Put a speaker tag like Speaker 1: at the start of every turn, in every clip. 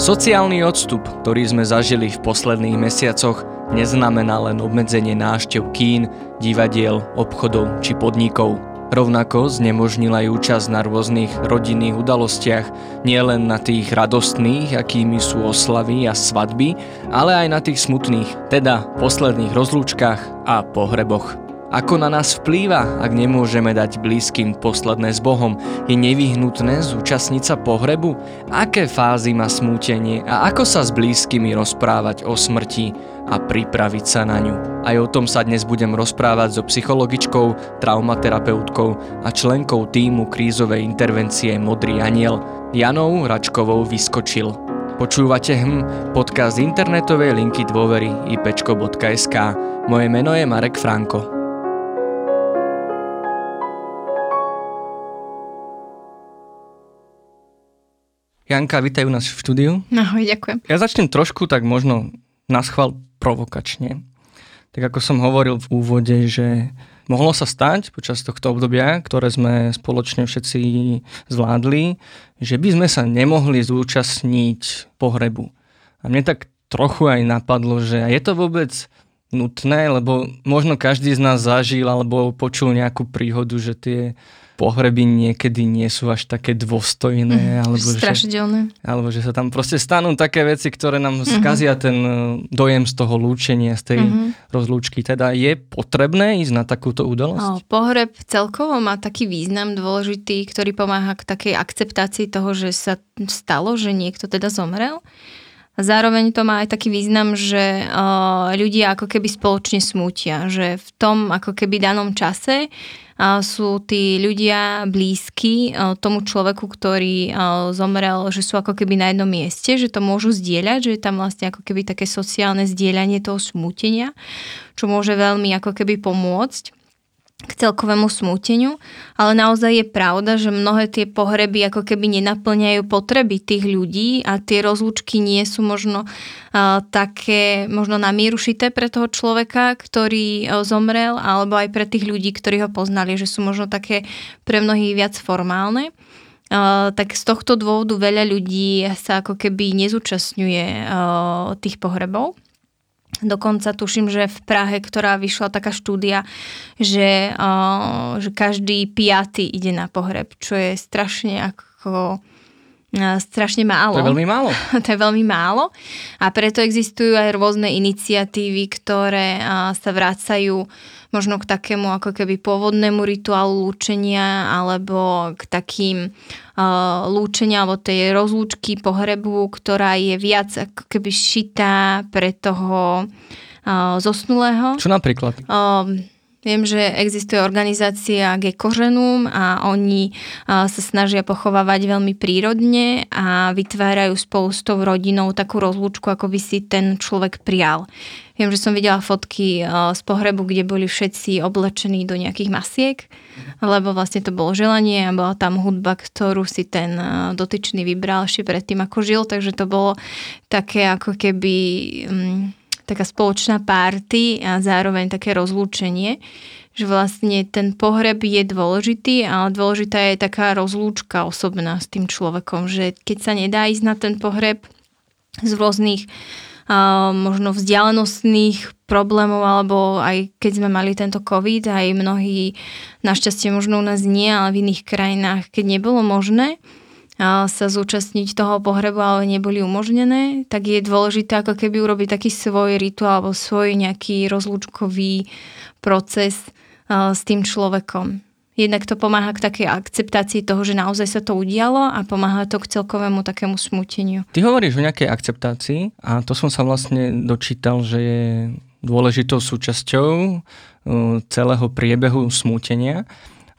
Speaker 1: Sociálny odstup, ktorý sme zažili v posledných mesiacoch, neznamená len obmedzenie náštev kín, divadiel, obchodov či podnikov. Rovnako znemožnila aj účasť na rôznych rodinných udalostiach, nielen na tých radostných, akými sú oslavy a svadby, ale aj na tých smutných, teda posledných rozlúčkach a pohreboch. Ako na nás vplýva, ak nemôžeme dať blízkym posledné s Bohom? Je nevyhnutné zúčastniť sa pohrebu? Aké fázy má smútenie a ako sa s blízkymi rozprávať o smrti a pripraviť sa na ňu? Aj o tom sa dnes budem rozprávať so psychologičkou, traumaterapeutkou a členkou týmu krízovej intervencie Modrý aniel Janou Račkovou Vyskočil. Počúvate hm, podcast internetovej linky dôvery ipečko.sk. Moje meno je Marek Franko. Janka, vítaj u nás v štúdiu.
Speaker 2: Ahoj, ďakujem.
Speaker 1: Ja začnem trošku tak možno na schvál provokačne. Tak ako som hovoril v úvode, že mohlo sa stať počas tohto obdobia, ktoré sme spoločne všetci zvládli, že by sme sa nemohli zúčastniť pohrebu. A mne tak trochu aj napadlo, že je to vôbec nutné, lebo možno každý z nás zažil alebo počul nejakú príhodu, že tie pohreby niekedy nie sú až také dôstojné.
Speaker 2: Mm, alebo strašidelné.
Speaker 1: Že, alebo že sa tam proste stanú také veci, ktoré nám mm-hmm. skazia ten e, dojem z toho lúčenia, z tej mm-hmm. rozlúčky. Teda je potrebné ísť na takúto udalosť?
Speaker 2: O, pohreb celkovo má taký význam dôležitý, ktorý pomáha k takej akceptácii toho, že sa stalo, že niekto teda zomrel. Zároveň to má aj taký význam, že ľudia ako keby spoločne smútia, že v tom ako keby danom čase sú tí ľudia blízky tomu človeku, ktorý zomrel, že sú ako keby na jednom mieste, že to môžu zdieľať, že je tam vlastne ako keby také sociálne zdieľanie toho smútenia, čo môže veľmi ako keby pomôcť k celkovému smúteniu, ale naozaj je pravda, že mnohé tie pohreby ako keby nenaplňajú potreby tých ľudí a tie rozlúčky nie sú možno uh, také, možno namierušité pre toho človeka, ktorý uh, zomrel, alebo aj pre tých ľudí, ktorí ho poznali, že sú možno také pre mnohých viac formálne. Uh, tak z tohto dôvodu veľa ľudí sa ako keby nezúčastňuje uh, tých pohrebov. Dokonca tuším, že v Prahe, ktorá vyšla taká štúdia, že, uh, že každý piaty ide na pohreb, čo je strašne ako strašne málo.
Speaker 1: To je veľmi málo.
Speaker 2: to je veľmi málo a preto existujú aj rôzne iniciatívy, ktoré sa vracajú možno k takému ako keby pôvodnému rituálu lúčenia alebo k takým uh, lúčenia alebo tej rozlúčky pohrebu, ktorá je viac ako keby šitá pre toho uh, zosnulého.
Speaker 1: Čo napríklad? Uh,
Speaker 2: Viem, že existuje organizácia Gekoženum a oni sa snažia pochovávať veľmi prírodne a vytvárajú spolu s tou rodinou takú rozlúčku, ako by si ten človek prijal. Viem, že som videla fotky z pohrebu, kde boli všetci oblečení do nejakých masiek, lebo vlastne to bolo želanie a bola tam hudba, ktorú si ten dotyčný vybral ešte predtým, ako žil, takže to bolo také ako keby mm, taká spoločná párty a zároveň také rozlúčenie, že vlastne ten pohreb je dôležitý, ale dôležitá je taká rozlúčka osobná s tým človekom, že keď sa nedá ísť na ten pohreb z rôznych uh, možno vzdialenostných problémov, alebo aj keď sme mali tento COVID, aj mnohí, našťastie možno u nás nie, ale v iných krajinách, keď nebolo možné, sa zúčastniť toho pohrebu, ale neboli umožnené, tak je dôležité ako keby urobiť taký svoj rituál alebo svoj nejaký rozlúčkový proces s tým človekom. Jednak to pomáha k takej akceptácii toho, že naozaj sa to udialo a pomáha to k celkovému takému smuteniu.
Speaker 1: Ty hovoríš o nejakej akceptácii a to som sa vlastne dočítal, že je dôležitou súčasťou celého priebehu smútenia.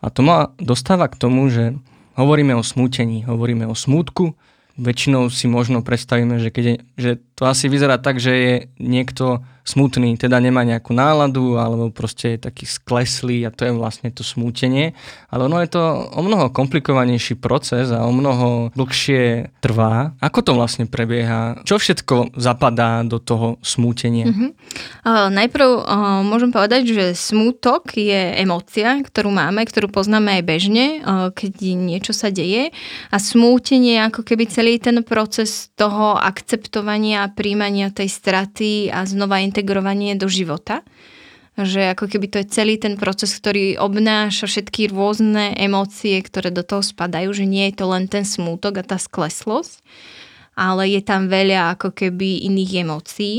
Speaker 1: A to ma dostáva k tomu, že Hovoríme o smútení, hovoríme o smútku. Väčšinou si možno predstavíme, že, keď je, že to asi vyzerá tak, že je niekto smutný, teda nemá nejakú náladu alebo proste je taký skleslý a to je vlastne to smútenie. Ale ono je to o mnoho komplikovanejší proces a o mnoho dlhšie trvá. Ako to vlastne prebieha? Čo všetko zapadá do toho smútenia?
Speaker 2: Uh-huh. Uh, najprv uh, môžem povedať, že smútok je emócia, ktorú máme, ktorú poznáme aj bežne, uh, keď niečo sa deje. A smútenie je ako keby celý ten proces toho akceptovania príjmania tej straty a znova integrovanie do života. Že ako keby to je celý ten proces, ktorý obnáša všetky rôzne emócie, ktoré do toho spadajú, že nie je to len ten smútok a tá skleslosť, ale je tam veľa ako keby iných emócií.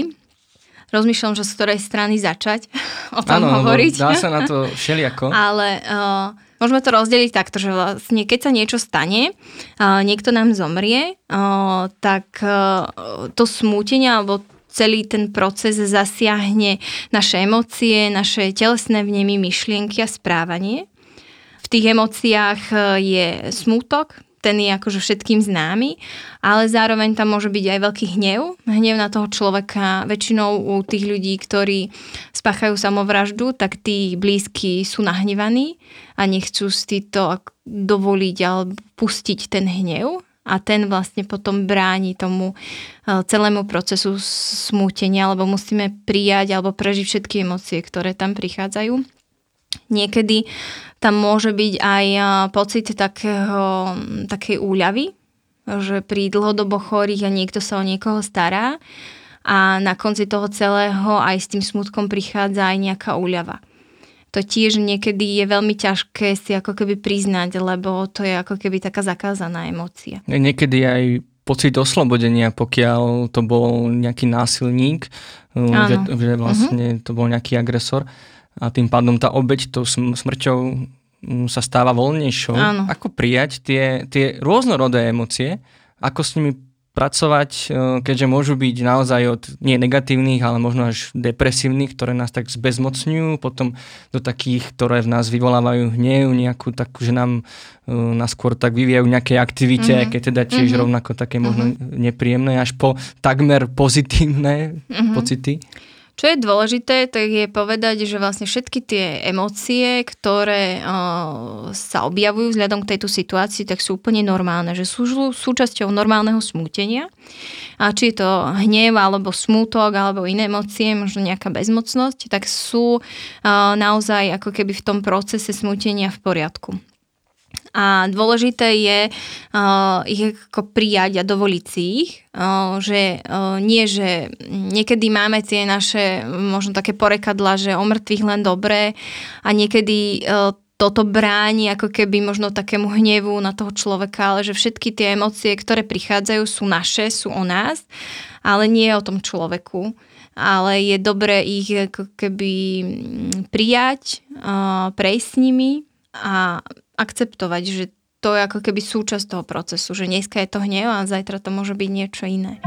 Speaker 2: Rozmýšľam, že z ktorej strany začať o tom ano, hovoriť.
Speaker 1: dá sa na to všelijako.
Speaker 2: ale uh, môžeme to rozdeliť takto, že vlastne keď sa niečo stane, niekto nám zomrie, tak to smútenie alebo celý ten proces zasiahne naše emócie, naše telesné vnemy, myšlienky a správanie. V tých emóciách e, je smútok, ten je akože všetkým známy, ale zároveň tam môže byť aj veľký hnev. Hnev na toho človeka, väčšinou u tých ľudí, ktorí spáchajú samovraždu, tak tí blízky sú nahnevaní a nechcú si to dovoliť alebo pustiť ten hnev a ten vlastne potom bráni tomu eh, celému procesu smútenia, alebo musíme prijať alebo prežiť všetky emócie, ktoré tam prichádzajú. Niekedy tam môže byť aj pocit takého, takej úľavy, že pri dlhodobo chorých a niekto sa o niekoho stará a na konci toho celého aj s tým smutkom prichádza aj nejaká úľava to tiež niekedy je veľmi ťažké si ako keby priznať, lebo to je ako keby taká zakázaná emócia.
Speaker 1: Niekedy aj pocit oslobodenia, pokiaľ to bol nejaký násilník, uh, že, že vlastne uh-huh. to bol nejaký agresor a tým pádom tá obeď tou smrťou um, sa stáva voľnejšou. Áno. Ako prijať tie, tie rôznorodé emócie, ako s nimi pracovať, e, keďže môžu byť naozaj od nie negatívnych, ale možno až depresívnych, ktoré nás tak zbezmocňujú, potom do takých, ktoré v nás vyvolávajú hnev, nejakú takú, že nám uh, nás skôr tak vyvíjajú nejaké aktivite, mm-hmm. keď teda tiež mm-hmm. rovnako také možno mm-hmm. nepríjemné, až po takmer pozitívne mm-hmm. pocity.
Speaker 2: Čo je dôležité, tak je povedať, že vlastne všetky tie emócie, ktoré uh, sa objavujú vzhľadom k tejto situácii, tak sú úplne normálne, že sú súčasťou normálneho smútenia. A či je to hnev, alebo smútok, alebo iné emócie, možno nejaká bezmocnosť, tak sú uh, naozaj ako keby v tom procese smútenia v poriadku. A dôležité je uh, ich ako prijať a dovoliť si ich, uh, že uh, nie, že niekedy máme tie naše možno také porekadla, že o mŕtvych len dobré a niekedy uh, toto bráni ako keby možno takému hnevu na toho človeka, ale že všetky tie emócie, ktoré prichádzajú, sú naše, sú o nás, ale nie o tom človeku. Ale je dobré ich ako keby prijať, prejsť s nimi a akceptovať, že to je ako keby súčasť toho procesu, že dneska je to hnev a zajtra to môže byť niečo iné.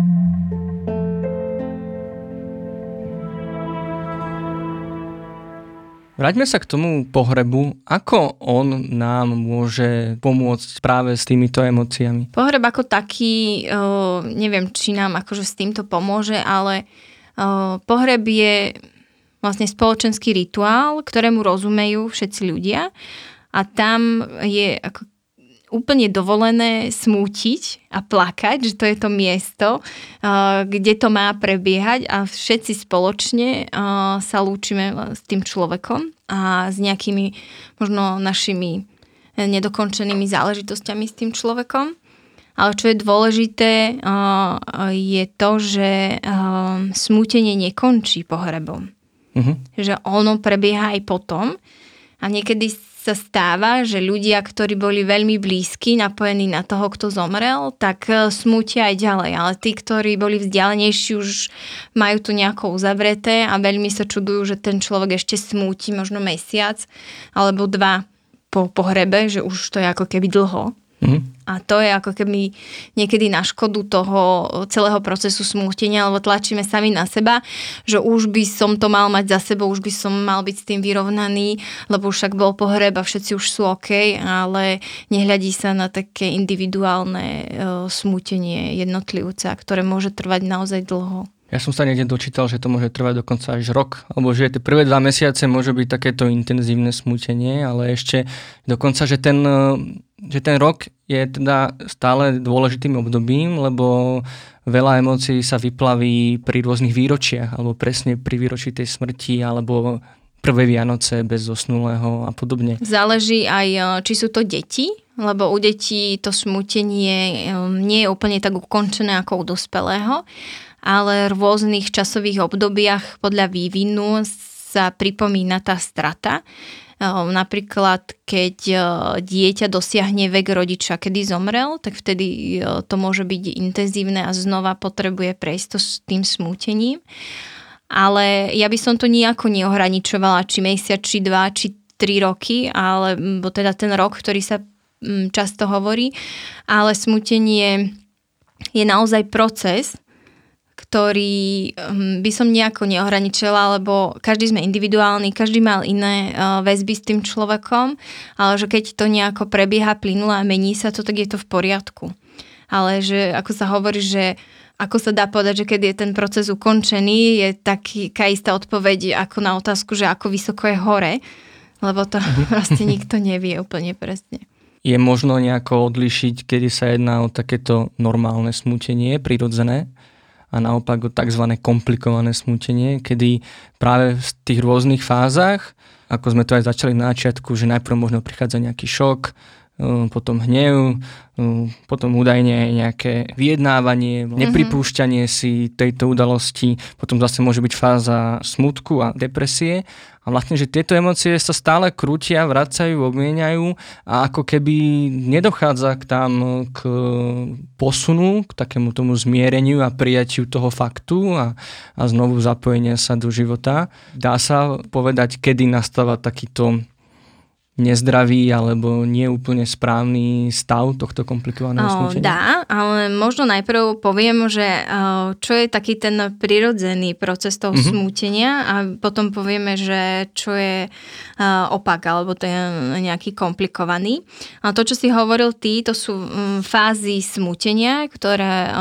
Speaker 1: Vráťme sa k tomu pohrebu. Ako on nám môže pomôcť práve s týmito emóciami?
Speaker 2: Pohreb ako taký, neviem, či nám akože s týmto pomôže, ale pohreb je vlastne spoločenský rituál, ktorému rozumejú všetci ľudia a tam je ako úplne dovolené smútiť a plakať, že to je to miesto, kde to má prebiehať a všetci spoločne sa lúčime s tým človekom a s nejakými možno našimi nedokončenými záležitosťami s tým človekom. Ale čo je dôležité, je to, že smútenie nekončí pohrebom. Uh-huh. Že ono prebieha aj potom. A niekedy sa stáva, že ľudia, ktorí boli veľmi blízki, napojení na toho, kto zomrel, tak e, smútia aj ďalej. Ale tí, ktorí boli vzdialenejší, už majú tu nejako uzavreté a veľmi sa čudujú, že ten človek ešte smúti možno mesiac alebo dva po pohrebe, že už to je ako keby dlho.
Speaker 1: Mm.
Speaker 2: A to je ako keby niekedy na škodu toho celého procesu smútenia, lebo tlačíme sami na seba, že už by som to mal mať za sebou, už by som mal byť s tým vyrovnaný, lebo už však bol pohreb a všetci už sú OK, ale nehľadí sa na také individuálne smútenie jednotlivca, ktoré môže trvať naozaj dlho.
Speaker 1: Ja som sa niekde dočítal, že to môže trvať dokonca až rok, alebo že tie prvé dva mesiace môže byť takéto intenzívne smútenie, ale ešte dokonca, že ten, že ten rok je teda stále dôležitým obdobím, lebo veľa emócií sa vyplaví pri rôznych výročiach, alebo presne pri výročí tej smrti, alebo prvé Vianoce bez zosnulého a podobne.
Speaker 2: Záleží aj, či sú to deti, lebo u detí to smutenie nie je úplne tak ukončené ako u dospelého ale v rôznych časových obdobiach podľa vývinu sa pripomína tá strata. Ehm, napríklad, keď e, dieťa dosiahne vek rodiča, kedy zomrel, tak vtedy e, to môže byť intenzívne a znova potrebuje prejsť to s tým smútením. Ale ja by som to nejako neohraničovala, či mesiac, či dva, či tri roky, ale bo teda ten rok, ktorý sa často hovorí, ale smutenie je naozaj proces, ktorý hm, by som nejako neohraničila, lebo každý sme individuálny, každý mal iné uh, väzby s tým človekom, ale že keď to nejako prebieha plynule a mení sa to, tak je to v poriadku. Ale že ako sa hovorí, že ako sa dá povedať, že keď je ten proces ukončený, je taká istá odpoveď ako na otázku, že ako vysoko je hore, lebo to proste nikto nevie úplne presne.
Speaker 1: Je možno nejako odlišiť, kedy sa jedná o takéto normálne smútenie, prirodzené, a naopak o tzv. komplikované smútenie, kedy práve v tých rôznych fázach, ako sme to aj začali na začiatku, že najprv možno prichádza nejaký šok, potom hnev, potom údajne nejaké vyjednávanie, mm-hmm. nepripúšťanie si tejto udalosti, potom zase môže byť fáza smutku a depresie a vlastne, že tieto emócie sa stále krútia, vracajú, obmieniajú a ako keby nedochádza k tam k posunu, k takému tomu zmiereniu a prijatiu toho faktu a, a znovu zapojenia sa do života. Dá sa povedať, kedy nastáva takýto nezdravý alebo nie úplne správny stav tohto komplikovaného smútenia?
Speaker 2: Dá, ale možno najprv poviem, že čo je taký ten prirodzený proces toho mm-hmm. smútenia a potom povieme, že čo je opak alebo je nejaký komplikovaný. A to, čo si hovoril ty, to sú fázy smútenia, ktoré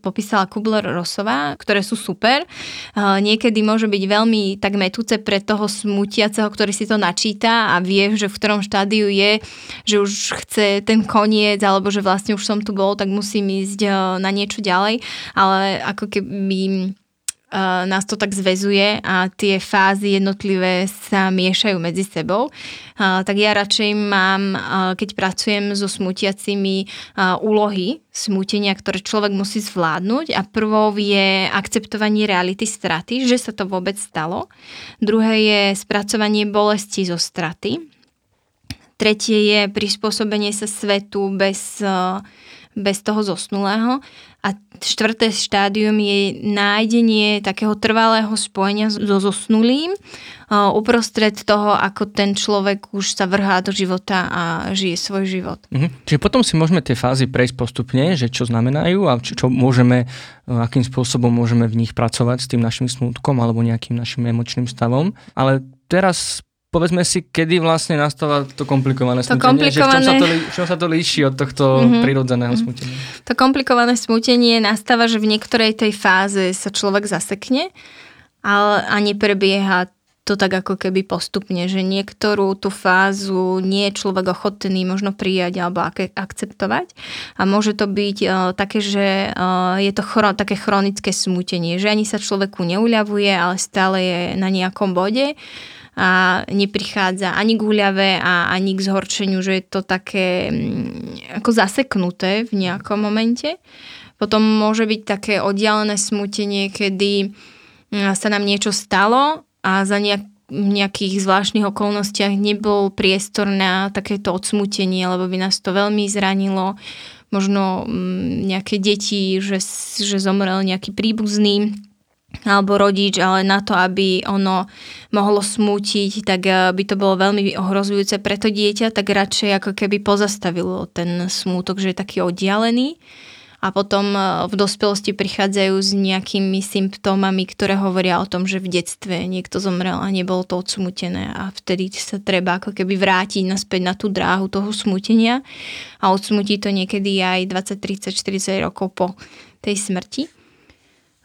Speaker 2: popísala Kubler-Rossová, ktoré sú super. Niekedy môže byť veľmi tak metúce pre toho smutiaceho, ktorý si to načíta a vie, že v ktorom štádiu je, že už chce ten koniec, alebo že vlastne už som tu bol, tak musím ísť eh, na niečo ďalej, ale ako keby Uh, nás to tak zväzuje a tie fázy jednotlivé sa miešajú medzi sebou. Uh, tak ja radšej mám, keď pracujem so smutiacimi úlohy smutenia, ktoré človek musí zvládnuť a prvou je akceptovanie reality straty, že sa to vôbec stalo. Druhé je spracovanie bolesti zo straty, Tretie je prispôsobenie sa svetu bez, eh, bez toho zosnulého. A štvrté štádium je nájdenie takého trvalého spojenia so zosnulým eh, uprostred toho, ako ten človek už sa vrhá do života a žije svoj život.
Speaker 1: Mhm. Čiže potom si môžeme tie fázy prejsť postupne, že čo znamenajú a čo, čo môžeme, eh, akým spôsobom môžeme v nich pracovať s tým našim smutkom alebo nejakým našim emočným stavom. Ale teraz povedzme si, kedy vlastne nastáva to komplikované to smutenie, komplikované... že v čom sa to, čom sa to líši od tohto mm-hmm. prirodzeného mm-hmm. smutenia?
Speaker 2: To komplikované smutenie nastáva, že v niektorej tej fáze sa človek zasekne ale, a neprebieha to tak ako keby postupne, že niektorú tú fázu nie je človek ochotný možno prijať alebo ak- akceptovať. A môže to byť uh, také, že uh, je to chro- také chronické smutenie, že ani sa človeku neuľavuje, ale stále je na nejakom bode a neprichádza ani k úľave a ani k zhorčeniu, že je to také mm, ako zaseknuté v nejakom momente. Potom môže byť také oddialené smutenie, kedy mm, sa nám niečo stalo a za nejak, nejakých zvláštnych okolnostiach nebol priestor na takéto odsmutenie, lebo by nás to veľmi zranilo. Možno mm, nejaké deti, že, že zomrel nejaký príbuzný alebo rodič, ale na to, aby ono mohlo smútiť, tak by to bolo veľmi ohrozujúce pre to dieťa, tak radšej ako keby pozastavilo ten smútok, že je taký oddialený. A potom e, v dospelosti prichádzajú s nejakými symptómami, ktoré hovoria o tom, že v detstve niekto zomrel a nebolo to odsmutené a vtedy sa treba ako keby vrátiť naspäť na tú dráhu toho smutenia a odsmutí to niekedy aj 20, 30, 40 rokov po tej smrti.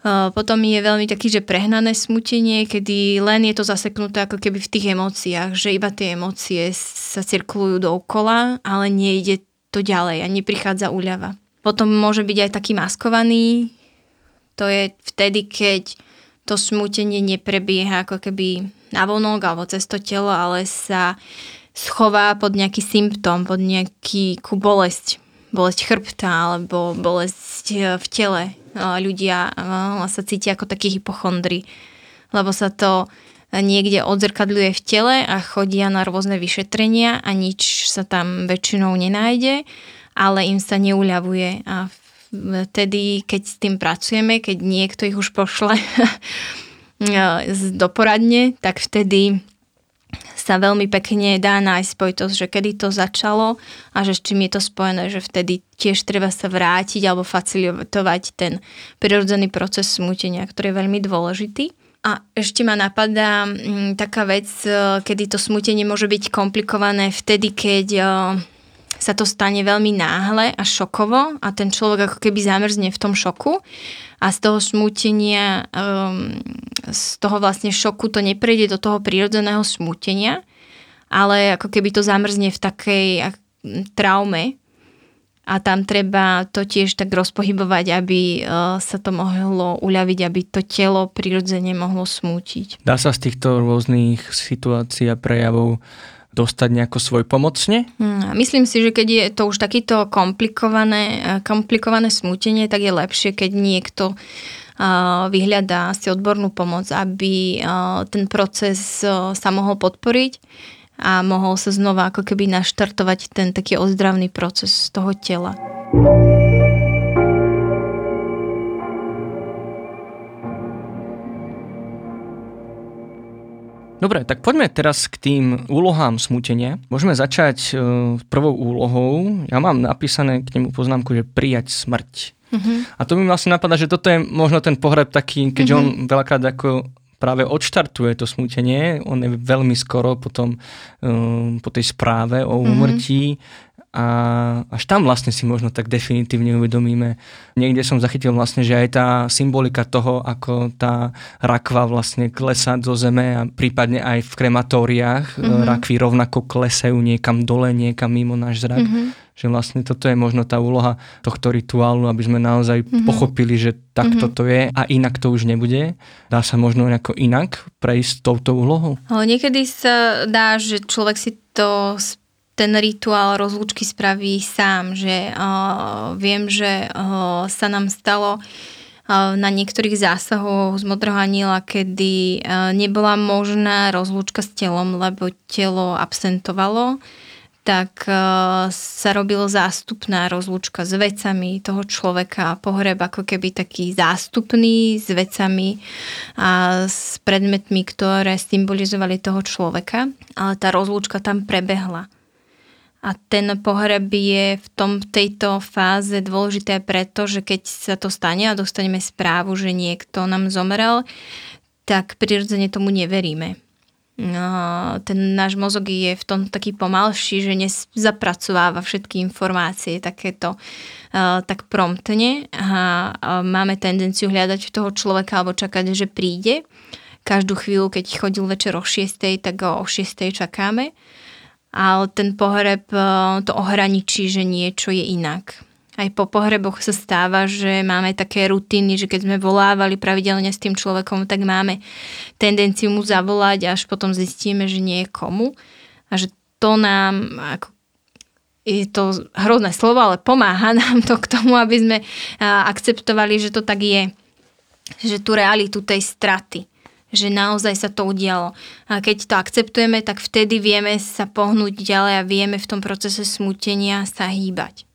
Speaker 2: Potom je veľmi taký, že prehnané smutenie, kedy len je to zaseknuté ako keby v tých emóciách, že iba tie emócie sa cirkulujú dookola, ale nejde to ďalej a neprichádza úľava. Potom môže byť aj taký maskovaný. To je vtedy, keď to smutenie neprebieha ako keby vonok alebo cez to telo, ale sa schová pod nejaký symptóm, pod nejaký bolesť. Bolesť chrbta alebo bolesť e, v tele. Ľudia sa cítia ako takí hypochondri, lebo sa to niekde odzrkadľuje v tele a chodia na rôzne vyšetrenia a nič sa tam väčšinou nenájde ale im sa neuľavuje. A vtedy, keď s tým pracujeme, keď niekto ich už pošle do poradne, tak vtedy sa veľmi pekne dá nájsť spojitosť, že kedy to začalo a že s čím je to spojené, že vtedy tiež treba sa vrátiť alebo facilitovať ten prirodzený proces smútenia, ktorý je veľmi dôležitý. A ešte ma napadá m, mm, taká vec, e, kedy to smútenie môže byť komplikované vtedy, keď e, sa to stane veľmi náhle a šokovo a ten človek ako keby zamrzne v tom šoku a z toho smútenia, um, z toho vlastne šoku to neprejde do toho prírodzeného smútenia, ale ako keby to zamrzne v takej traume a tam treba to tiež tak rozpohybovať, aby uh, sa to mohlo uľaviť, aby to telo prirodzene mohlo smútiť.
Speaker 1: Dá sa z týchto rôznych situácií a prejavov dostať nejako svoj pomocne?
Speaker 2: Hmm, myslím si, že keď je to už takýto komplikované, eh, komplikované smútenie, tak je lepšie, keď niekto uh, vyhľadá si odbornú pomoc, aby uh, ten proces sa mohol podporiť a mohol sa znova ako keby naštartovať ten taký ozdravný proces toho tela.
Speaker 1: Dobre, tak poďme teraz k tým úlohám smútenia. Môžeme začať uh, prvou úlohou. Ja mám napísané k nemu poznámku, že prijať smrť. Uh-huh. A to mi vlastne napadá, že toto je možno ten pohreb taký, keďže uh-huh. on veľakrát ako práve odštartuje to smútenie. On je veľmi skoro potom um, po tej správe o úmrtí. Uh-huh a až tam vlastne si možno tak definitívne uvedomíme. Niekde som zachytil vlastne, že aj tá symbolika toho, ako tá rakva vlastne klesá do zeme a prípadne aj v krematóriách mm-hmm. rakvy rovnako klesajú niekam dole, niekam mimo náš zrak. Mm-hmm. Že vlastne toto je možno tá úloha tohto rituálu, aby sme naozaj mm-hmm. pochopili, že takto mm-hmm. to je a inak to už nebude. Dá sa možno nejako inak prejsť touto úlohou?
Speaker 2: Niekedy sa dá, že človek si to ten rituál rozlúčky spraví sám, že uh, viem, že uh, sa nám stalo uh, na niektorých zásahoch z modrého aniela, kedy nebola možná rozlúčka s telom, lebo telo absentovalo, tak sa robilo zástupná rozlúčka s vecami toho človeka, pohreb ako keby taký zástupný s vecami a s predmetmi, ktoré symbolizovali toho človeka, ale tá rozlúčka tam prebehla. A ten pohreb je v tom, tejto fáze dôležité preto, že keď sa to stane a dostaneme správu, že niekto nám zomrel, tak prirodzene tomu neveríme. No, ten náš mozog je v tom taký pomalší, že nezapracováva všetky informácie takéto uh, tak promptne a, máme tendenciu hľadať toho človeka alebo čakať, že príde. Každú chvíľu, keď chodil večer o 6, tak o 6 čakáme ale ten pohreb e, to ohraničí, že niečo je inak. Aj po pohreboch sa stáva, že máme také rutiny, že keď sme volávali pravidelne s tým človekom, tak máme tendenciu mu zavolať, až potom zistíme, že nie je komu. A že to nám, ako je to hrozné slovo, ale pomáha nám to k tomu, aby sme akceptovali, že to tak je. Že tú realitu tej straty že naozaj sa to udialo. A keď to akceptujeme, tak vtedy vieme sa pohnúť ďalej a vieme v tom procese smutenia sa hýbať.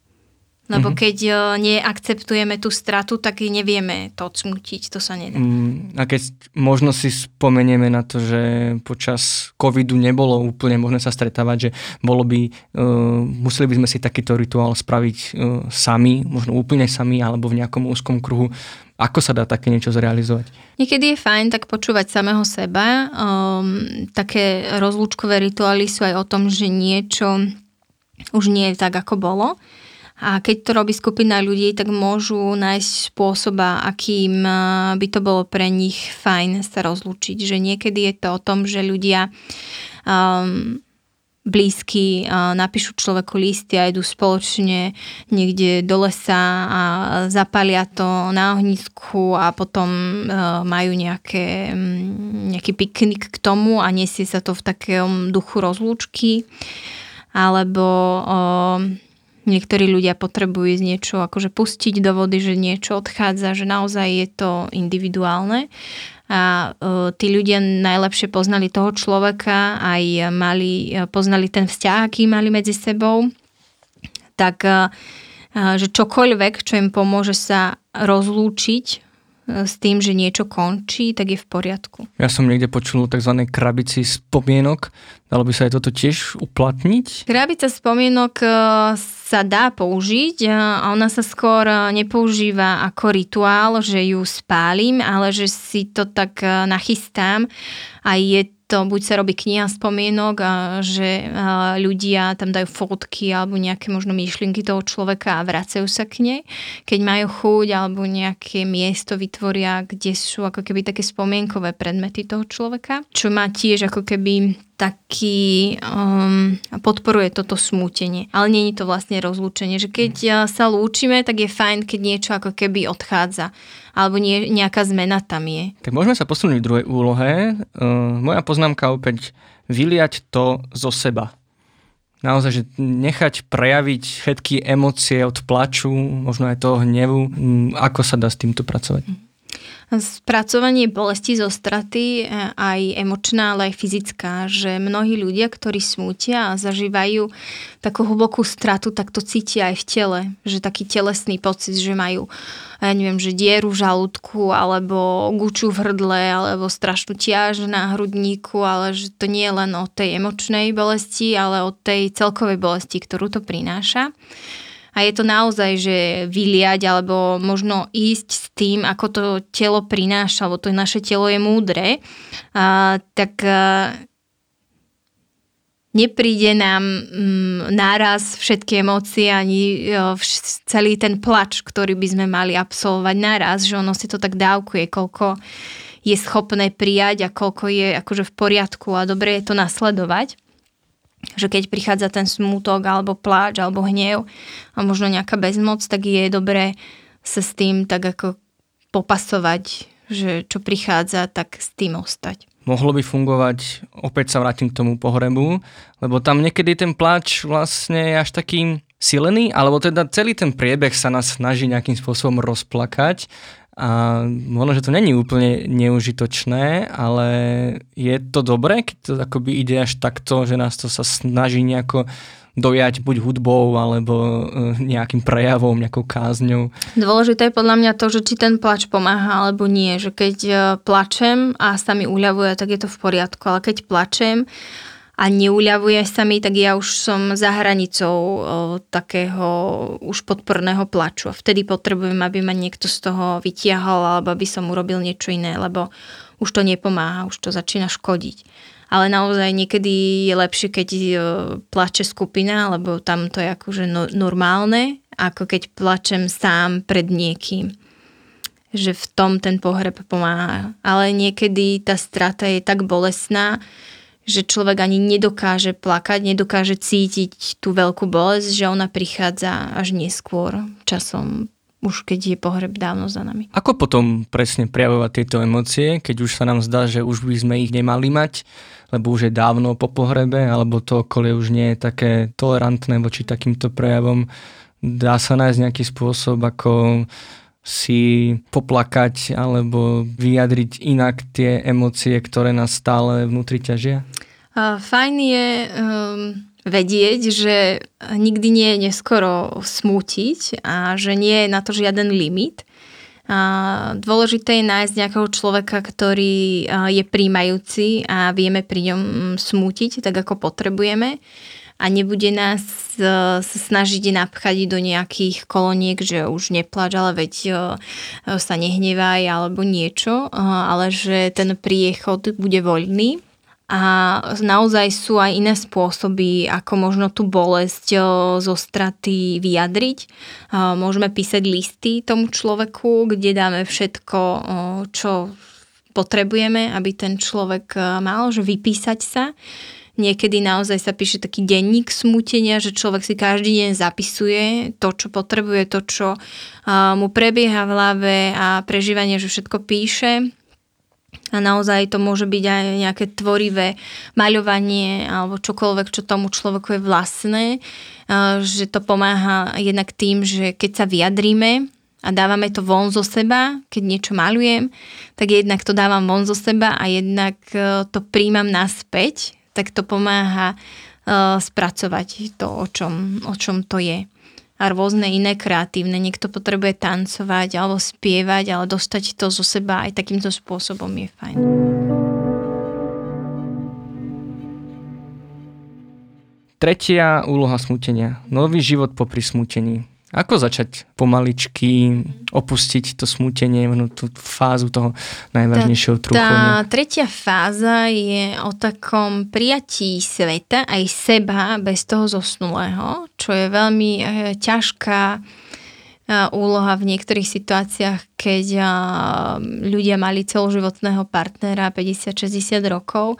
Speaker 2: Lebo mm-hmm. keď neakceptujeme tú stratu, tak nevieme to odsmutiť, to sa nedá.
Speaker 1: Mm, a keď možno si spomenieme na to, že počas covidu nebolo úplne možné sa stretávať, že bolo by, uh, museli by sme si takýto rituál spraviť uh, sami, možno úplne sami, alebo v nejakom úzkom kruhu. Ako sa dá také niečo zrealizovať?
Speaker 2: Niekedy je fajn tak počúvať samého seba. Um, také rozlúčkové rituály sú aj o tom, že niečo už nie je tak, ako bolo a keď to robí skupina ľudí, tak môžu nájsť spôsoba, akým eh, by to bolo pre nich fajn sa rozlúčiť. Že niekedy je to o tom, že ľudia um, blízky napíšu človeku listy a idú spoločne niekde do lesa a zapalia to na ohnisku a potom uh, majú nejaké, um, nejaký piknik k tomu a nesie sa to v takom duchu rozlúčky. Alebo Niektorí ľudia potrebujú z niečo akože pustiť do vody, že niečo odchádza, že naozaj je to individuálne. A uh, tí ľudia najlepšie poznali toho človeka, aj mali, e, poznali ten vzťah, aký mali medzi sebou. Tak, uh, že čokoľvek, čo im pomôže sa rozlúčiť s tým, že niečo končí, tak je v poriadku.
Speaker 1: Ja som niekde počul tzv. krabici spomienok. Dalo by sa aj toto tiež uplatniť?
Speaker 2: Krabica spomienok e, sa dá použiť a ona sa skôr e, nepoužíva ako rituál, že ju spálim, ale že si to tak e, nachystám a je to buď sa robí kniha spomienok a že ľudia tam dajú fotky alebo nejaké možno myšlienky toho človeka a vracajú sa k nej. Keď majú chuť alebo nejaké miesto vytvoria, kde sú ako keby také spomienkové predmety toho človeka, čo má tiež ako keby taký um, podporuje toto smútenie. Ale není to vlastne rozlúčenie, že keď uh, sa lúčime, tak je fajn, keď niečo ako keby odchádza alebo nie, nejaká zmena tam je.
Speaker 1: Tak môžeme sa posunúť v druhej úlohe. Uh, moja poznámka opäť vyliať to zo seba. Naozaj, že nechať prejaviť všetky emócie od plaču, možno aj toho hnevu. Um, ako sa dá s týmto pracovať? Mm.
Speaker 2: Spracovanie bolesti zo straty, e, aj emočná, ale aj fyzická, že mnohí ľudia, ktorí smútia a zažívajú takú hlbokú stratu, tak to cítia aj v tele, že taký telesný pocit, že majú ja neviem, že dieru v žalúdku, alebo guču v hrdle, alebo strašnú tiaž na hrudníku, ale že to nie je len o tej emočnej bolesti, ale o tej celkovej bolesti, ktorú to prináša a je to naozaj, že vyliať alebo možno ísť s tým, ako to telo prináša, alebo to naše telo je múdre, a, tak a, nepríde nám mm, náraz všetky emócie ani jo, celý ten plač, ktorý by sme mali absolvovať naraz, že ono si to tak dávkuje, koľko je schopné prijať a koľko je akože v poriadku a dobre je to nasledovať že keď prichádza ten smútok alebo pláč alebo hnev a možno nejaká bezmoc, tak je dobré sa s tým tak ako popasovať, že čo prichádza, tak s tým ostať.
Speaker 1: Mohlo by fungovať, opäť sa vrátim k tomu pohrebu, lebo tam niekedy ten pláč vlastne je až taký silený, alebo teda celý ten priebeh sa nás snaží nejakým spôsobom rozplakať a možno, že to není úplne neužitočné, ale je to dobré, keď to akoby ide až takto, že nás to sa snaží nejako dojať buď hudbou alebo e, nejakým prejavom, nejakou kázňou.
Speaker 2: Dôležité je podľa mňa to, že či ten plač pomáha alebo nie. Že keď e, plačem a sa mi uľavuje, tak je to v poriadku. Ale keď plačem a neuľavuje sa mi, tak ja už som za hranicou o, takého už podporného plaču. Vtedy potrebujem, aby ma niekto z toho vytiahol alebo aby som urobil niečo iné, lebo už to nepomáha, už to začína škodiť. Ale naozaj niekedy je lepšie, keď o, plače skupina, lebo tam to je akože no, normálne, ako keď plačem sám pred niekým že v tom ten pohreb pomáha. Ale niekedy tá strata je tak bolestná, že človek ani nedokáže plakať, nedokáže cítiť tú veľkú bolesť, že ona prichádza až neskôr časom už keď je pohreb dávno za nami.
Speaker 1: Ako potom presne prejavovať tieto emócie, keď už sa nám zdá, že už by sme ich nemali mať, lebo už je dávno po pohrebe, alebo to okolie už nie je také tolerantné voči takýmto prejavom. Dá sa nájsť nejaký spôsob, ako si poplakať alebo vyjadriť inak tie emócie, ktoré nás stále vnútri ťažia?
Speaker 2: Fajn je um, vedieť, že nikdy nie je neskoro smútiť a že nie je na to žiaden limit. A dôležité je nájsť nejakého človeka, ktorý je príjmajúci a vieme pri ňom smútiť, tak ako potrebujeme a nebude nás sa snažiť napchať do nejakých koloniek, že už neplač, ale veď sa nehnevaj alebo niečo, ale že ten priechod bude voľný a naozaj sú aj iné spôsoby, ako možno tú bolesť zo straty vyjadriť. Môžeme písať listy tomu človeku, kde dáme všetko, čo potrebujeme, aby ten človek mal, že vypísať sa. Niekedy naozaj sa píše taký denník smutenia, že človek si každý deň zapisuje to, čo potrebuje, to, čo mu prebieha v hlave a prežívanie, že všetko píše. A naozaj to môže byť aj nejaké tvorivé maľovanie alebo čokoľvek, čo tomu človeku je vlastné, že to pomáha jednak tým, že keď sa vyjadríme a dávame to von zo seba, keď niečo malujem, tak jednak to dávam von zo seba a jednak e, to príjmam naspäť, tak to pomáha e, spracovať to, o čom, o čom to je a rôzne iné kreatívne. Niekto potrebuje tancovať alebo spievať, ale dostať to zo seba aj takýmto spôsobom je fajn.
Speaker 1: Tretia úloha smutenia. Nový život popri smutení. Ako začať pomaličky opustiť to smútenie, no, tú fázu toho najvážnejšieho trúchania?
Speaker 2: Tá tretia fáza je o takom prijatí sveta aj seba bez toho zosnulého, čo je veľmi e, ťažká e, úloha v niektorých situáciách, keď e, ľudia mali celoživotného partnera 50-60 rokov,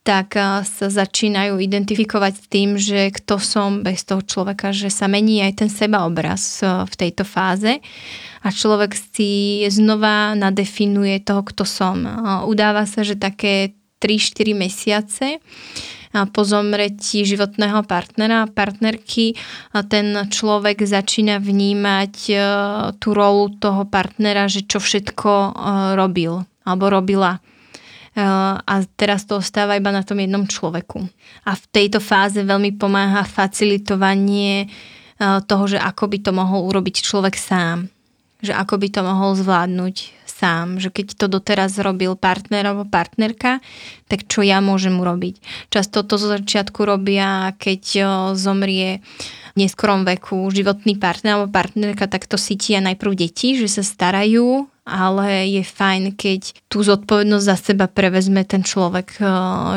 Speaker 2: tak sa začínajú identifikovať s tým, že kto som bez toho človeka, že sa mení aj ten sebaobraz v tejto fáze a človek si znova nadefinuje toho, kto som. Udáva sa, že také 3-4 mesiace po zomretí životného partnera a partnerky ten človek začína vnímať tú rolu toho partnera, že čo všetko robil alebo robila a teraz to ostáva iba na tom jednom človeku. A v tejto fáze veľmi pomáha facilitovanie toho, že ako by to mohol urobiť človek sám. Že ako by to mohol zvládnuť sám. Že keď to doteraz robil partner alebo partnerka, tak čo ja môžem urobiť. Často to zo začiatku robia, keď zomrie v neskorom veku životný partner alebo partnerka, tak to cítia najprv deti, že sa starajú ale je fajn, keď tú zodpovednosť za seba prevezme ten človek eh,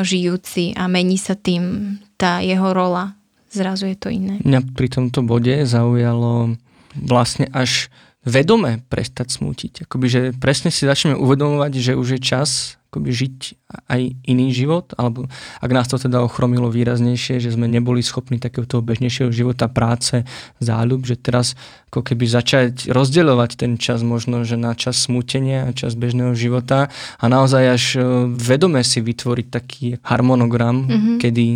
Speaker 2: žijúci a mení sa tým tá jeho rola. Zrazu je to iné.
Speaker 1: Mňa pri tomto bode zaujalo vlastne až vedome prestať smútiť. Akoby, že presne si začneme uvedomovať, že už je čas akoby žiť aj iný život, alebo ak nás to teda ochromilo výraznejšie, že sme neboli schopní takého toho bežnejšieho života, práce, záľub, že teraz ako keby začať rozdeľovať ten čas možno, že na čas smútenia a čas bežného života a naozaj až e, vedome si vytvoriť taký harmonogram, mm-hmm. kedy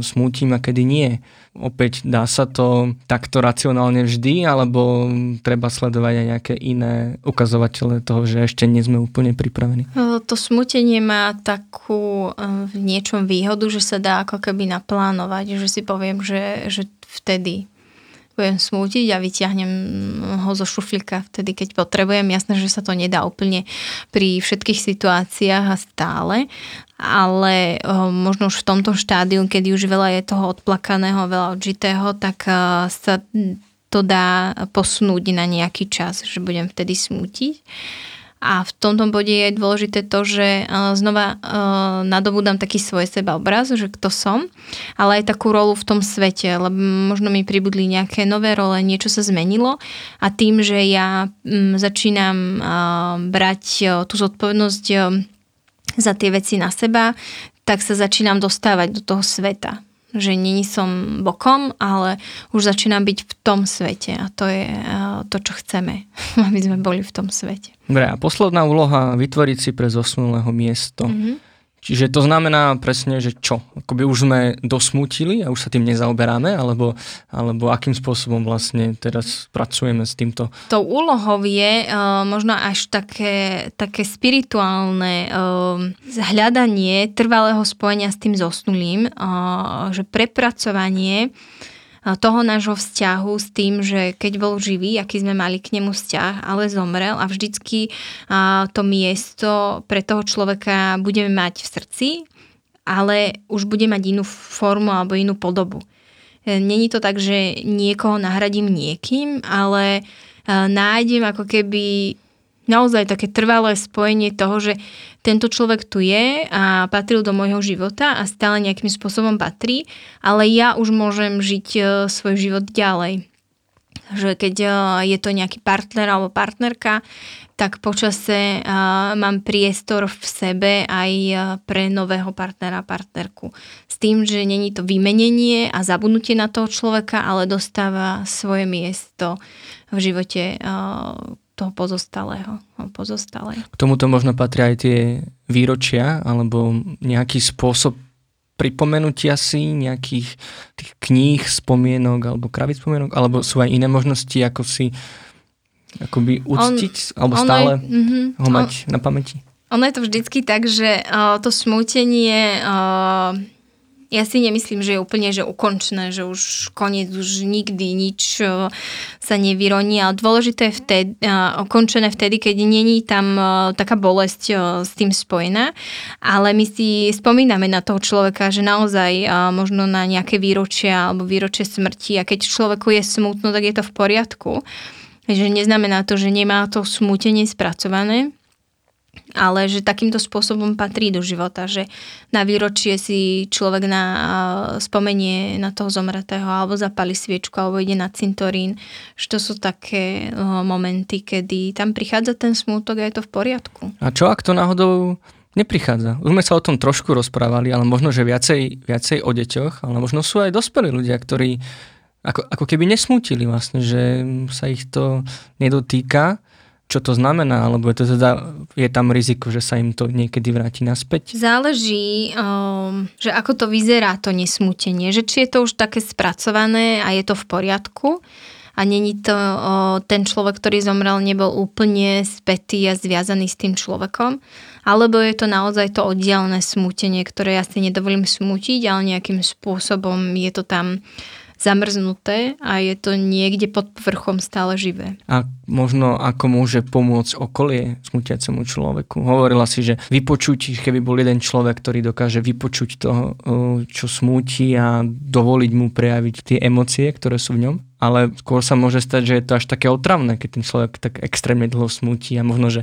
Speaker 1: smútim a kedy nie opäť dá sa to takto racionálne vždy, alebo treba sledovať aj nejaké iné ukazovatele toho, že ešte nie sme úplne pripravení?
Speaker 2: To smutenie má takú v niečom výhodu, že sa dá ako keby naplánovať, že si poviem, že, že vtedy budem smútiť a vyťahnem ho zo šuflíka vtedy, keď potrebujem. Jasné, že sa to nedá úplne pri všetkých situáciách a stále, ale uh, možno už v tomto štádiu, kedy už veľa je toho odplakaného, veľa odžitého, tak uh, sa to dá posunúť na nejaký čas, že budem vtedy smútiť. A v tomto bode je dôležité to, že e, znova uh, nadobúdam taký svoj seba obraz, že kto som, ale aj takú rolu v tom svete, lebo možno mi pribudli nejaké nové role, niečo sa zmenilo a tým, že ja um, začínam uh, brať tú zodpovednosť za tie veci na seba, tak sa začínam dostávať do toho sveta že není som bokom, ale už začínam byť v tom svete a to je to, čo chceme, aby sme boli v tom svete.
Speaker 1: Dobre, a posledná úloha, vytvoriť si pre zosnulého miesto. Mm-hmm. Čiže to znamená presne, že čo? Akoby už sme dosmutili a už sa tým nezaoberáme, alebo, alebo akým spôsobom vlastne teraz pracujeme s týmto?
Speaker 2: Tou úlohou je uh, možno až také, také spirituálne uh, zhľadanie trvalého spojenia s tým zosnulým, uh, že prepracovanie uh, toho nášho vzťahu s tým, že keď bol živý, aký sme mali k nemu vzťah, ale zomrel a vždycky to miesto pre toho človeka budeme mať v srdci, ale už bude mať inú formu alebo inú podobu. E, není to tak, že niekoho nahradím niekým, ale e, nájdem ako keby naozaj také trvalé spojenie toho, že tento človek tu je a patril do môjho života a stále nejakým spôsobom patrí, ale ja už môžem žiť e, svoj život ďalej. Že keď e, je to nejaký partner alebo partnerka, tak počase uh, mám priestor v sebe aj pre nového partnera, partnerku. S tým, že není to vymenenie a zabudnutie na toho človeka, ale dostáva svoje miesto v živote toho pozostalého. Pozostalej.
Speaker 1: K tomuto možno patria aj tie výročia alebo nejaký spôsob pripomenutia si nejakých tých kníh, spomienok alebo kravíc spomienok, alebo sú aj iné možnosti, ako si akoby uctiť, on, alebo stále je, mm-hmm, ho mať on, na pamäti?
Speaker 2: Ono je to vždycky tak, že uh, to smútenie uh, ja si nemyslím, že je úplne že ukončené, že už koniec, už nikdy nič e, sa nevyroní, ale dôležité je vtedy, ukončené vtedy, keď není tam e, taká bolesť s tým spojená, ale my si spomíname na toho človeka, že naozaj možno na nejaké výročia alebo výročie smrti. A keď človeku je smutno, tak je to v poriadku. Že neznamená to, že nemá to smútenie spracované, ale že takýmto spôsobom patrí do života, že na výročie si človek na, spomenie na toho zomretého alebo zapali sviečku alebo ide na cintorín, že to sú také momenty, kedy tam prichádza ten smútok a je to v poriadku.
Speaker 1: A čo ak to náhodou neprichádza? Už sme sa o tom trošku rozprávali, ale možno, že viacej, viacej o deťoch, ale možno sú aj dospelí ľudia, ktorí ako, ako keby nesmútili vlastne, že sa ich to nedotýka čo to znamená, alebo je, to teda, je tam riziko, že sa im to niekedy vráti naspäť?
Speaker 2: Záleží, um, že ako to vyzerá to nesmutenie, že či je to už také spracované a je to v poriadku a není to uh, ten človek, ktorý zomrel, nebol úplne spätý a zviazaný s tým človekom, alebo je to naozaj to oddielne smútenie, ktoré ja si nedovolím smútiť, ale nejakým spôsobom je to tam zamrznuté a je to niekde pod povrchom stále živé.
Speaker 1: A možno ako môže pomôcť okolie smutiacemu človeku? Hovorila si, že vypočuť, keby bol jeden človek, ktorý dokáže vypočuť toho, čo smúti a dovoliť mu prejaviť tie emócie, ktoré sú v ňom, ale skôr sa môže stať, že je to až také otravné, keď ten človek tak extrémne dlho smutí a možno, že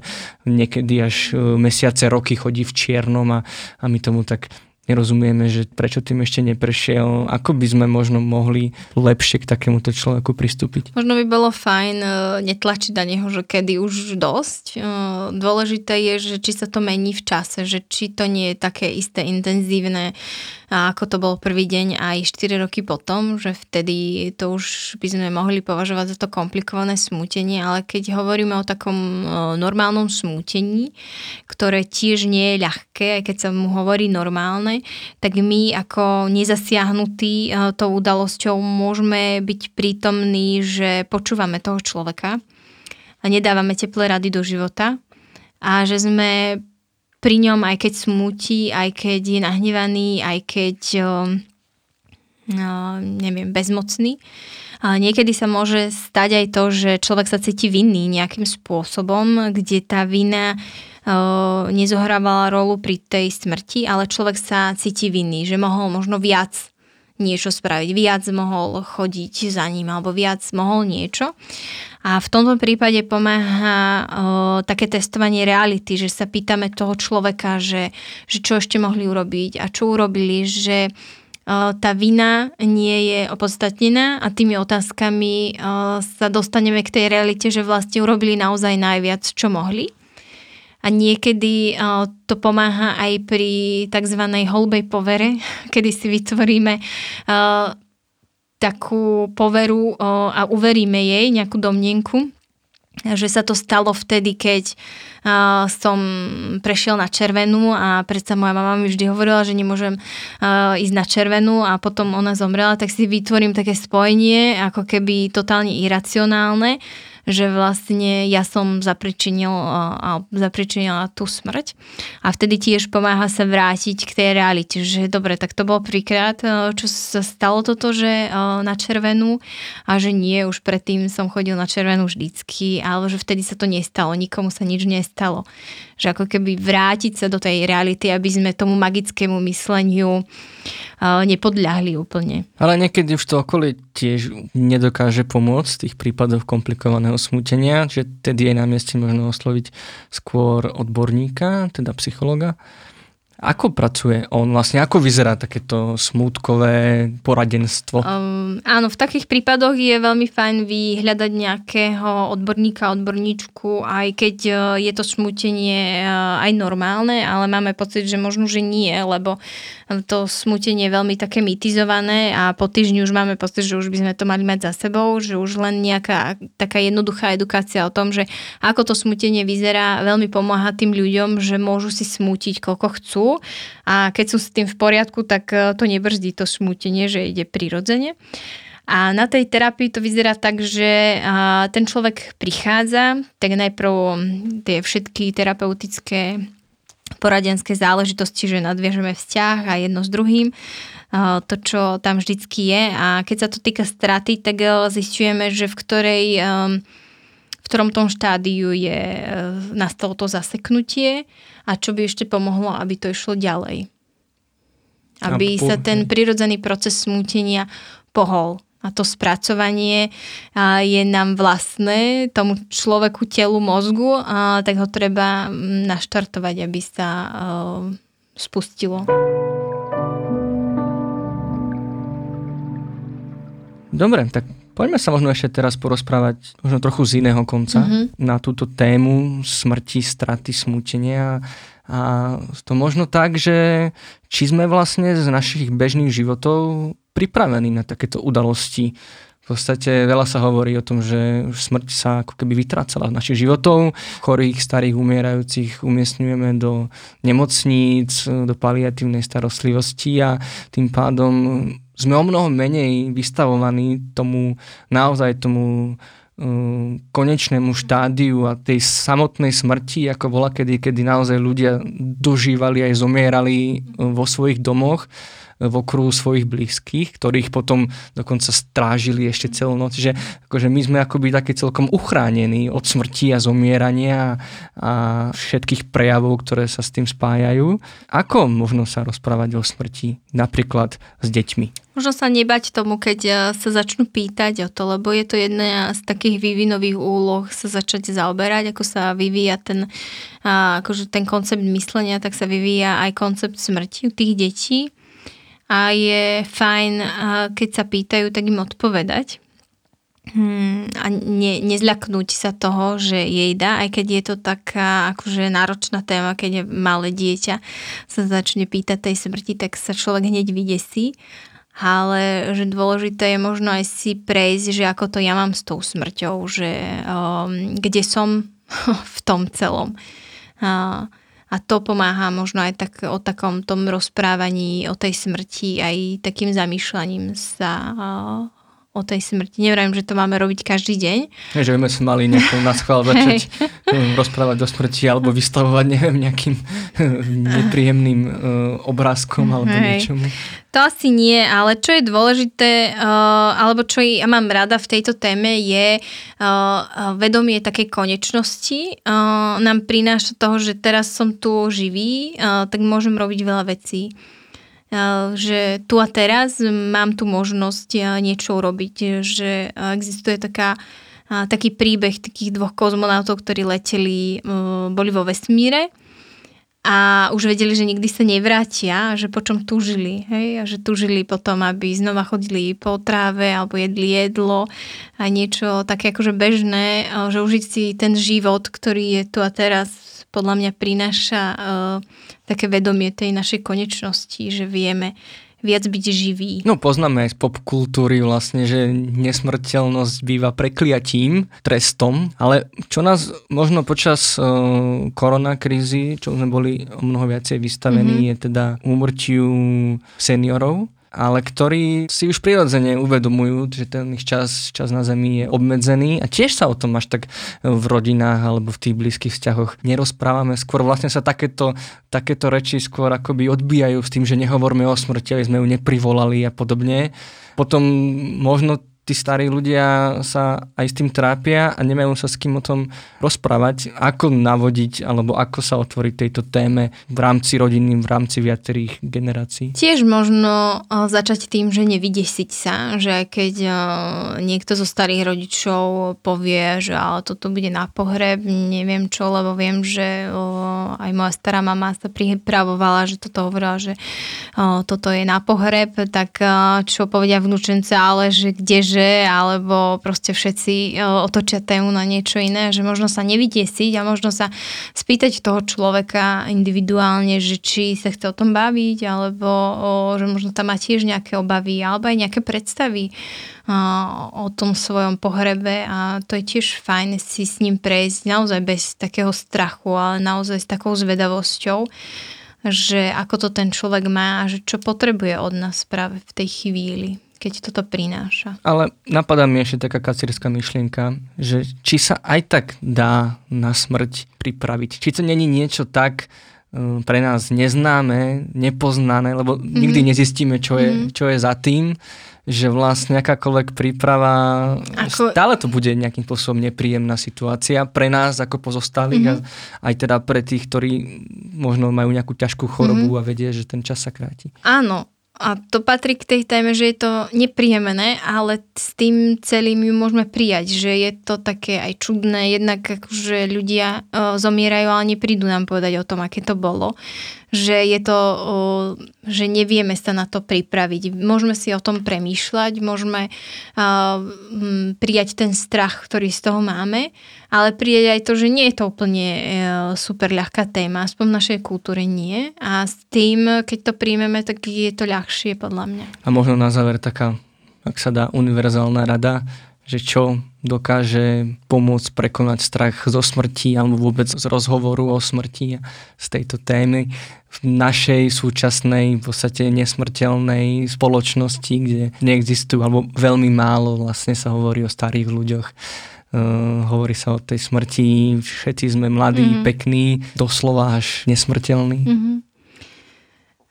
Speaker 1: niekedy až mesiace, roky chodí v čiernom a, a my tomu tak nerozumieme, že prečo tým ešte neprešiel, ako by sme možno mohli lepšie k takémuto človeku pristúpiť.
Speaker 2: Možno by bolo fajn uh, netlačiť na neho, že kedy už dosť. Uh, dôležité je, že či sa to mení v čase, že či to nie je také isté intenzívne, a ako to bol prvý deň aj 4 roky potom, že vtedy to už by sme mohli považovať za to komplikované smútenie, ale keď hovoríme o takom normálnom smútení, ktoré tiež nie je ľahké, aj keď sa mu hovorí normálne, tak my ako nezasiahnutí tou udalosťou môžeme byť prítomní, že počúvame toho človeka a nedávame teplé rady do života a že sme pri ňom, aj keď smutí, aj keď je nahnevaný, aj keď no, neviem, bezmocný. A niekedy sa môže stať aj to, že človek sa cíti vinný nejakým spôsobom, kde tá vina nezohrávala rolu pri tej smrti, ale človek sa cíti vinný, že mohol možno viac niečo spraviť, viac mohol chodiť za ním alebo viac mohol niečo. A v tomto prípade pomáha o, také testovanie reality, že sa pýtame toho človeka, že, že čo ešte mohli urobiť a čo urobili, že tá vina nie je opodstatnená a tými otázkami sa dostaneme k tej realite, že vlastne urobili naozaj najviac, čo mohli a niekedy to pomáha aj pri tzv. holbej povere, kedy si vytvoríme takú poveru a uveríme jej, nejakú domnenku, že sa to stalo vtedy, keď som prešiel na červenú a predsa moja mama mi vždy hovorila, že nemôžem ísť na červenú a potom ona zomrela, tak si vytvorím také spojenie, ako keby totálne iracionálne, že vlastne ja som zapričinil, zapričinila tú smrť a vtedy tiež pomáha sa vrátiť k tej realite, že dobre, tak to bolo príkrát, čo sa stalo toto, že na červenú a že nie, už predtým som chodil na červenú vždycky, alebo že vtedy sa to nestalo, nikomu sa nič nestalo. Že ako keby vrátiť sa do tej reality, aby sme tomu magickému mysleniu nepodľahli úplne.
Speaker 1: Ale niekedy už to okolie tiež nedokáže pomôcť tých prípadoch komplikovaného smutenia, že tedy je na mieste možno osloviť skôr odborníka, teda psychologa, ako pracuje on? Vlastne ako vyzerá takéto smútkové poradenstvo? Um,
Speaker 2: áno, v takých prípadoch je veľmi fajn vyhľadať nejakého odborníka, odborníčku, aj keď e, je to smutenie e, aj normálne, ale máme pocit, že možno, že nie, lebo to smutenie je veľmi také mitizované a po týždni už máme pocit, že už by sme to mali mať za sebou, že už len nejaká taká jednoduchá edukácia o tom, že ako to smutenie vyzerá, veľmi pomáha tým ľuďom, že môžu si smútiť koľko chcú a keď sú s tým v poriadku, tak e, to nebrzdí to smutenie, že ide prirodzene. A na tej terapii to vyzerá tak, že ten človek prichádza, tak najprv tie všetky terapeutické poradenské záležitosti, že nadviažeme vzťah a jedno s druhým, to, čo tam vždycky je. A keď sa to týka straty, tak e, zistujeme, že v ktorej v ktorom tom štádiu je, e, nastalo to zaseknutie a čo by ešte pomohlo, aby to išlo ďalej. Aby sa ten prirodzený proces smútenia pohol. A to spracovanie je nám vlastné, tomu človeku, telu, mozgu, a tak ho treba naštartovať, aby sa spustilo.
Speaker 1: Dobre, tak Poďme sa možno ešte teraz porozprávať možno trochu z iného konca mm-hmm. na túto tému smrti, straty, smútenia. A to možno tak, že či sme vlastne z našich bežných životov pripravení na takéto udalosti. V podstate veľa sa hovorí o tom, že smrť sa ako keby vytrácala z našich životov. Chorých, starých, umierajúcich umiestňujeme do nemocníc, do paliatívnej starostlivosti a tým pádom sme o mnoho menej vystavovaní tomu naozaj tomu uh, konečnému štádiu a tej samotnej smrti, ako bola kedy, kedy naozaj ľudia dožívali aj zomierali uh, vo svojich domoch v okruhu svojich blízkych, ktorých potom dokonca strážili ešte celú noc. Že akože my sme akoby také celkom uchránení od smrti a zomierania a všetkých prejavov, ktoré sa s tým spájajú. Ako možno sa rozprávať o smrti napríklad s deťmi?
Speaker 2: Možno sa nebať tomu, keď e, sa začnú pýtať o to, lebo je to jedna z takých vývinových úloh sa začať zaoberať, ako sa vyvíja ten, akože ten koncept myslenia, tak sa vyvíja aj koncept smrti u tých detí a je fajn, keď sa pýtajú, tak im odpovedať. Hmm, a ne, nezľaknúť sa toho, že jej dá, aj keď je to taká akože náročná téma, keď je malé dieťa sa začne pýtať tej smrti, tak sa človek hneď vydesí. Ale že dôležité je možno aj si prejsť, že ako to ja mám s tou smrťou, že um, kde som v tom celom. Uh, a to pomáha možno aj tak o takom tom rozprávaní o tej smrti, aj takým zamýšľaním sa o tej smrti. Nevrajím, že to máme robiť každý deň.
Speaker 1: Nie, že by sme mali nejakú na schvál začať hm, rozprávať o smrti alebo vystavovať, neviem, nejakým hm, nepríjemným uh, obrázkom alebo Hej. niečomu.
Speaker 2: To asi nie, ale čo je dôležité, uh, alebo čo ja mám rada v tejto téme, je uh, vedomie takej konečnosti. Uh, nám prináša toho, že teraz som tu živý, uh, tak môžem robiť veľa vecí. Eh, že tu a teraz mám tu možnosť eh, niečo urobiť, že eh, existuje taká, taký príbeh takých dvoch kozmonautov, ktorí leteli, boli vo vesmíre a už vedeli, že nikdy sa nevrátia, že po čom túžili, hej, a že túžili potom, aby znova chodili po tráve alebo jedli jedlo a niečo také akože bežné, že užiť si ten život, ktorý je tu a teraz podľa mňa prináša uh, také vedomie tej našej konečnosti, že vieme, viac byť živý.
Speaker 1: No poznáme aj z popkultúry vlastne, že nesmrteľnosť býva prekliatím, trestom, ale čo nás možno počas uh, koronakrízy, čo sme boli o mnoho viacej vystavení, mm-hmm. je teda úmrtiu seniorov, ale ktorí si už prirodzene uvedomujú, že ten ich čas, čas na Zemi je obmedzený a tiež sa o tom až tak v rodinách alebo v tých blízkych vzťahoch nerozprávame. Skôr vlastne sa takéto, takéto reči skôr akoby odbijajú s tým, že nehovoríme o smrti, aby sme ju neprivolali a podobne. Potom možno tí starí ľudia sa aj s tým trápia a nemajú sa s kým o tom rozprávať, ako navodiť alebo ako sa otvoriť tejto téme v rámci rodiny, v rámci viacerých generácií.
Speaker 2: Tiež možno začať tým, že nevydesiť sa, že keď niekto zo starých rodičov povie, že ale toto bude na pohreb, neviem čo, lebo viem, že aj moja stará mama sa pripravovala, že toto hovorila, že toto je na pohreb, tak čo povedia vnúčence, ale že kdeže že, alebo proste všetci e, otočia tému na niečo iné, že možno sa nevytiesiť a možno sa spýtať toho človeka individuálne, že či sa chce o tom baviť, alebo že možno tam má tiež nejaké obavy, alebo aj nejaké predstavy o tom svojom pohrebe a to je tiež fajn si s ním prejsť naozaj bez takého strachu, ale naozaj s takou zvedavosťou že ako to ten človek má a že čo potrebuje od nás práve v tej chvíli keď toto prináša.
Speaker 1: Ale napadá mi ešte taká kacírska myšlienka, že či sa aj tak dá na smrť pripraviť. Či to není niečo tak e, pre nás neznáme, nepoznané, lebo mm-hmm. nikdy nezistíme, čo je, mm-hmm. čo je za tým, že vlastne akákoľvek príprava, ako... stále to bude nejakým spôsobom nepríjemná situácia pre nás ako pozostalých mm-hmm. a aj teda pre tých, ktorí možno majú nejakú ťažkú chorobu mm-hmm. a vedia, že ten čas sa kráti.
Speaker 2: Áno, a to patrí k tej téme, že je to nepríjemné, ale s tým celým ju môžeme prijať, že je to také aj čudné, jednak akože ľudia uh, zomierajú, ale neprídu nám povedať o tom, aké to bolo. Že je to, že nevieme sa na to pripraviť. Môžeme si o tom premýšľať, môžeme prijať ten strach, ktorý z toho máme, ale prijať aj to, že nie je to úplne e, super ľahká téma, aspoň v našej kultúre nie. A s tým, keď to príjmeme, tak je to ľahšie podľa mňa.
Speaker 1: A možno na záver taká, ak sa dá, univerzálna rada, že čo dokáže pomôcť prekonať strach zo smrti alebo vôbec z rozhovoru o smrti z tejto témy v našej súčasnej, v podstate nesmrteľnej spoločnosti, kde neexistujú, alebo veľmi málo vlastne sa hovorí o starých ľuďoch. Uh, hovorí sa o tej smrti, všetci sme mladí, mm-hmm. pekní, doslova až nesmrteľní. Mm-hmm.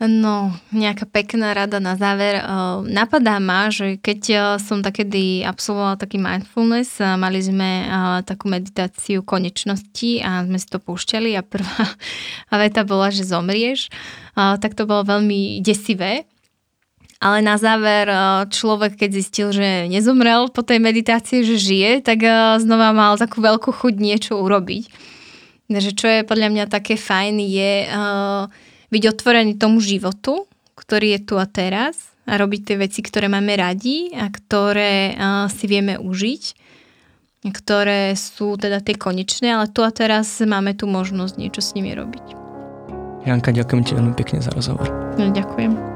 Speaker 2: No, nejaká pekná rada na záver. Napadá ma, že keď som takedy absolvovala taký mindfulness, mali sme takú meditáciu konečnosti a sme si to púšťali a prvá veta bola, že zomrieš, tak to bolo veľmi desivé. Ale na záver človek, keď zistil, že nezomrel po tej meditácii, že žije, tak znova mal takú veľkú chuť niečo urobiť. Takže čo je podľa mňa také fajn je byť otvorený tomu životu, ktorý je tu a teraz a robiť tie veci, ktoré máme radi a ktoré si vieme užiť, ktoré sú teda tie konečné, ale tu a teraz máme tu možnosť niečo s nimi robiť.
Speaker 1: Janka, ďakujem ti veľmi pekne za rozhovor.
Speaker 2: No, ďakujem.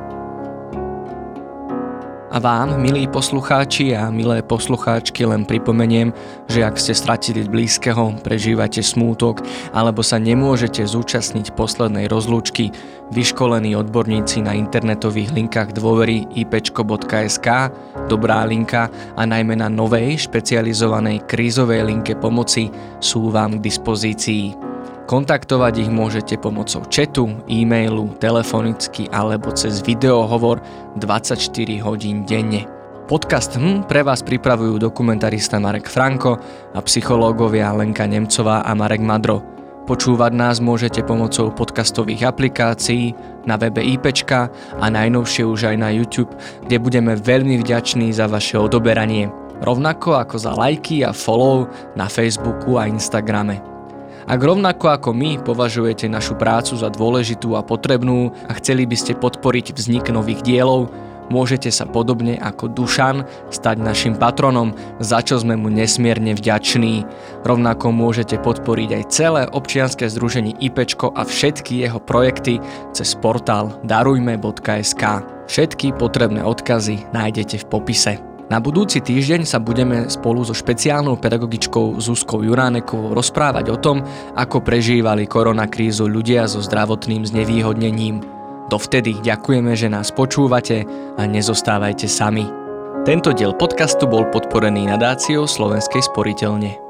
Speaker 1: A vám, milí poslucháči a milé poslucháčky, len pripomeniem, že ak ste stratili blízkeho, prežívate smútok alebo sa nemôžete zúčastniť poslednej rozlúčky, vyškolení odborníci na internetových linkách dôvery ipčko.sk, Dobrá linka a najmä na novej špecializovanej krízovej linke pomoci sú vám k dispozícii. Kontaktovať ich môžete pomocou chatu, e-mailu, telefonicky alebo cez videohovor 24 hodín denne. Podcast HM pre vás pripravujú dokumentarista Marek Franko a psychológovia Lenka Nemcová a Marek Madro. Počúvať nás môžete pomocou podcastových aplikácií na webe IPčka a najnovšie už aj na YouTube, kde budeme veľmi vďační za vaše odoberanie. Rovnako ako za lajky a follow na Facebooku a Instagrame. Ak rovnako ako my považujete našu prácu za dôležitú a potrebnú a chceli by ste podporiť vznik nových dielov, môžete sa podobne ako Dušan stať našim patronom, za čo sme mu nesmierne vďační. Rovnako môžete podporiť aj celé občianske združenie IPčko a všetky jeho projekty cez portál darujme.sk. Všetky potrebné odkazy nájdete v popise. Na budúci týždeň sa budeme spolu so špeciálnou pedagogičkou Zuzkou Juránekovou rozprávať o tom, ako prežívali koronakrízu ľudia so zdravotným znevýhodnením. Dovtedy ďakujeme, že nás počúvate a nezostávajte sami. Tento diel podcastu bol podporený nadáciou Slovenskej sporiteľne.